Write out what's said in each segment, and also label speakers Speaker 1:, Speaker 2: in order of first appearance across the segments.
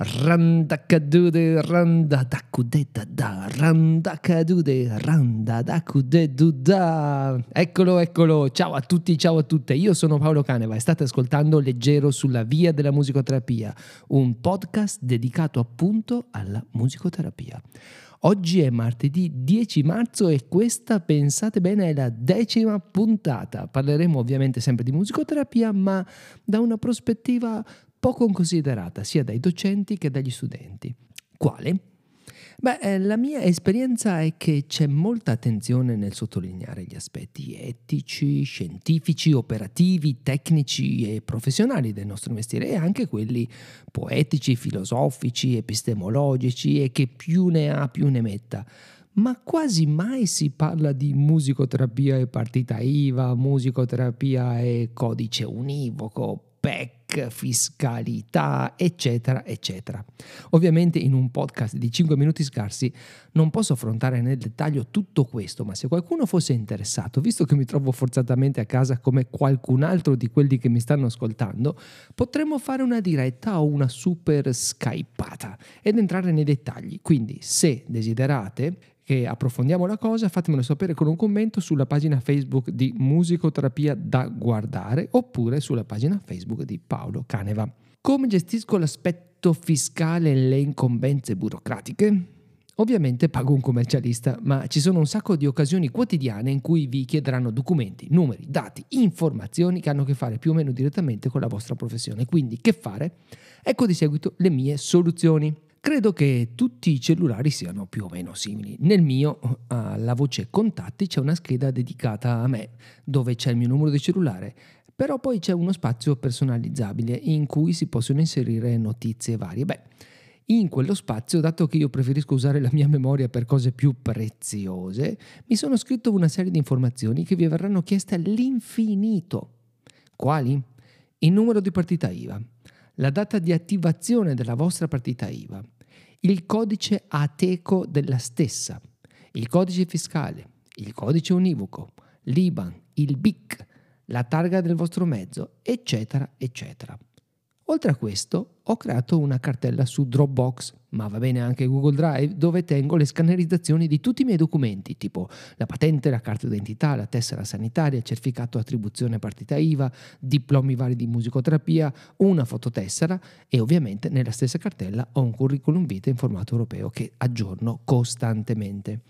Speaker 1: Randakadude, randadakude da, randakadude, randadakude da. Eccolo, eccolo. Ciao a tutti, ciao a tutte. Io sono Paolo Caneva e state ascoltando Leggero sulla via della musicoterapia, un podcast dedicato appunto alla musicoterapia. Oggi è martedì 10 marzo e questa, pensate bene, è la decima puntata. Parleremo ovviamente sempre di musicoterapia, ma da una prospettiva poco considerata sia dai docenti che dagli studenti. Quale? Beh, eh, la mia esperienza è che c'è molta attenzione nel sottolineare gli aspetti etici, scientifici, operativi, tecnici e professionali del nostro mestiere e anche quelli poetici, filosofici, epistemologici e che più ne ha più ne metta ma quasi mai si parla di musicoterapia e partita IVA, musicoterapia e codice univoco, PEC, fiscalità, eccetera, eccetera. Ovviamente in un podcast di 5 minuti scarsi non posso affrontare nel dettaglio tutto questo, ma se qualcuno fosse interessato, visto che mi trovo forzatamente a casa come qualcun altro di quelli che mi stanno ascoltando, potremmo fare una diretta o una super skypata ed entrare nei dettagli. Quindi, se desiderate, che approfondiamo la cosa, fatemelo sapere con un commento sulla pagina Facebook di Musicoterapia da guardare oppure sulla pagina Facebook di Paolo Caneva. Come gestisco l'aspetto fiscale e le incombenze burocratiche? Ovviamente pago un commercialista, ma ci sono un sacco di occasioni quotidiane in cui vi chiederanno documenti, numeri, dati, informazioni che hanno a che fare più o meno direttamente con la vostra professione. Quindi che fare? Ecco di seguito le mie soluzioni. Credo che tutti i cellulari siano più o meno simili. Nel mio, alla voce contatti, c'è una scheda dedicata a me, dove c'è il mio numero di cellulare, però poi c'è uno spazio personalizzabile in cui si possono inserire notizie varie. Beh, in quello spazio, dato che io preferisco usare la mia memoria per cose più preziose, mi sono scritto una serie di informazioni che vi verranno chieste all'infinito. Quali? Il numero di partita IVA la data di attivazione della vostra partita IVA, il codice ATECO della stessa, il codice fiscale, il codice univoco, l'IBAN, il BIC, la targa del vostro mezzo, eccetera, eccetera. Oltre a questo, ho creato una cartella su Dropbox, ma va bene anche Google Drive, dove tengo le scannerizzazioni di tutti i miei documenti, tipo la patente, la carta d'identità, la tessera sanitaria, certificato attribuzione partita IVA, diplomi vari di musicoterapia, una fototessera e ovviamente nella stessa cartella ho un curriculum vitae in formato europeo che aggiorno costantemente.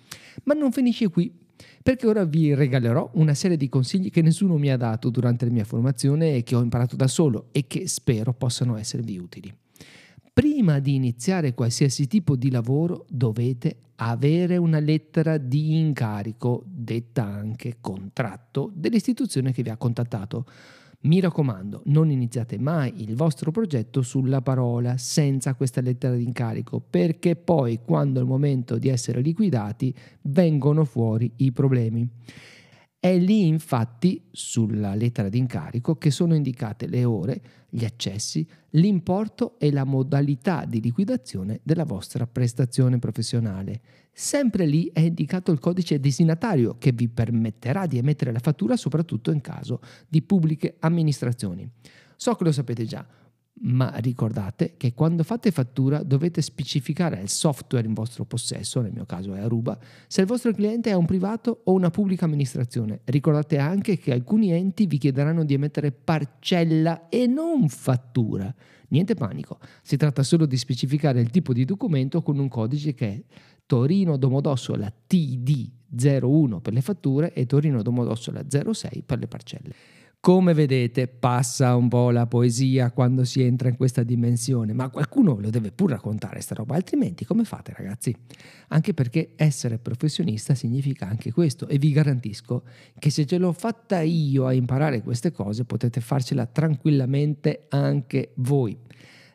Speaker 1: Ma non finisce qui perché ora vi regalerò una serie di consigli che nessuno mi ha dato durante la mia formazione e che ho imparato da solo e che spero possano esservi utili. Prima di iniziare qualsiasi tipo di lavoro dovete avere una lettera di incarico, detta anche contratto, dell'istituzione che vi ha contattato mi raccomando, non iniziate mai il vostro progetto sulla parola senza questa lettera di incarico, perché poi quando è il momento di essere liquidati vengono fuori i problemi. È lì infatti, sulla lettera di incarico, che sono indicate le ore, gli accessi, l'importo e la modalità di liquidazione della vostra prestazione professionale. Sempre lì è indicato il codice destinatario che vi permetterà di emettere la fattura soprattutto in caso di pubbliche amministrazioni. So che lo sapete già, ma ricordate che quando fate fattura dovete specificare il software in vostro possesso, nel mio caso è Aruba, se il vostro cliente è un privato o una pubblica amministrazione. Ricordate anche che alcuni enti vi chiederanno di emettere parcella e non fattura. Niente panico, si tratta solo di specificare il tipo di documento con un codice che è Torino Domodossola TD01 per le fatture e Torino Domodossola 06 per le parcelle. Come vedete passa un po' la poesia quando si entra in questa dimensione, ma qualcuno lo deve pur raccontare sta roba, altrimenti come fate ragazzi? Anche perché essere professionista significa anche questo e vi garantisco che se ce l'ho fatta io a imparare queste cose potete farcela tranquillamente anche voi.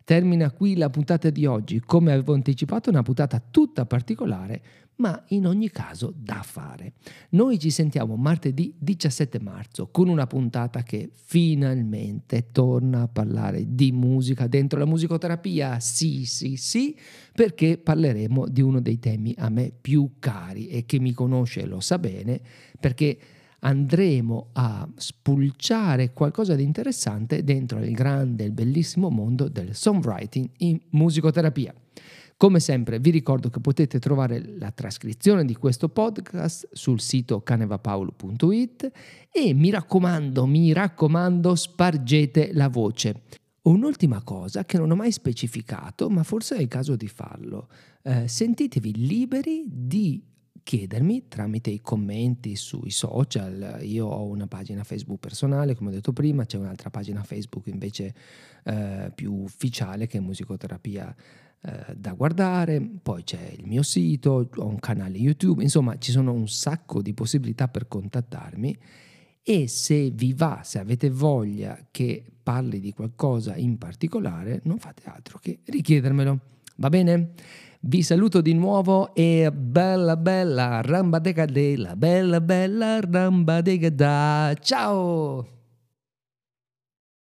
Speaker 1: Termina qui la puntata di oggi, come avevo anticipato una puntata tutta particolare ma in ogni caso da fare. Noi ci sentiamo martedì 17 marzo con una puntata che finalmente torna a parlare di musica dentro la musicoterapia. Sì, sì, sì, perché parleremo di uno dei temi a me più cari e che mi conosce lo sa bene, perché andremo a spulciare qualcosa di interessante dentro il grande e bellissimo mondo del songwriting in musicoterapia. Come sempre vi ricordo che potete trovare la trascrizione di questo podcast sul sito canevapaolo.it e mi raccomando, mi raccomando, spargete la voce. Un'ultima cosa che non ho mai specificato, ma forse è il caso di farlo. Eh, sentitevi liberi di chiedermi tramite i commenti sui social. Io ho una pagina Facebook personale, come ho detto prima, c'è un'altra pagina Facebook invece eh, più ufficiale che è musicoterapia eh, da guardare, poi c'è il mio sito, ho un canale YouTube, insomma ci sono un sacco di possibilità per contattarmi e se vi va, se avete voglia che parli di qualcosa in particolare, non fate altro che richiedermelo. Va bene? Vi saluto di nuovo e bella bella ramba de cadela, bella bella ramba de da. Ciao!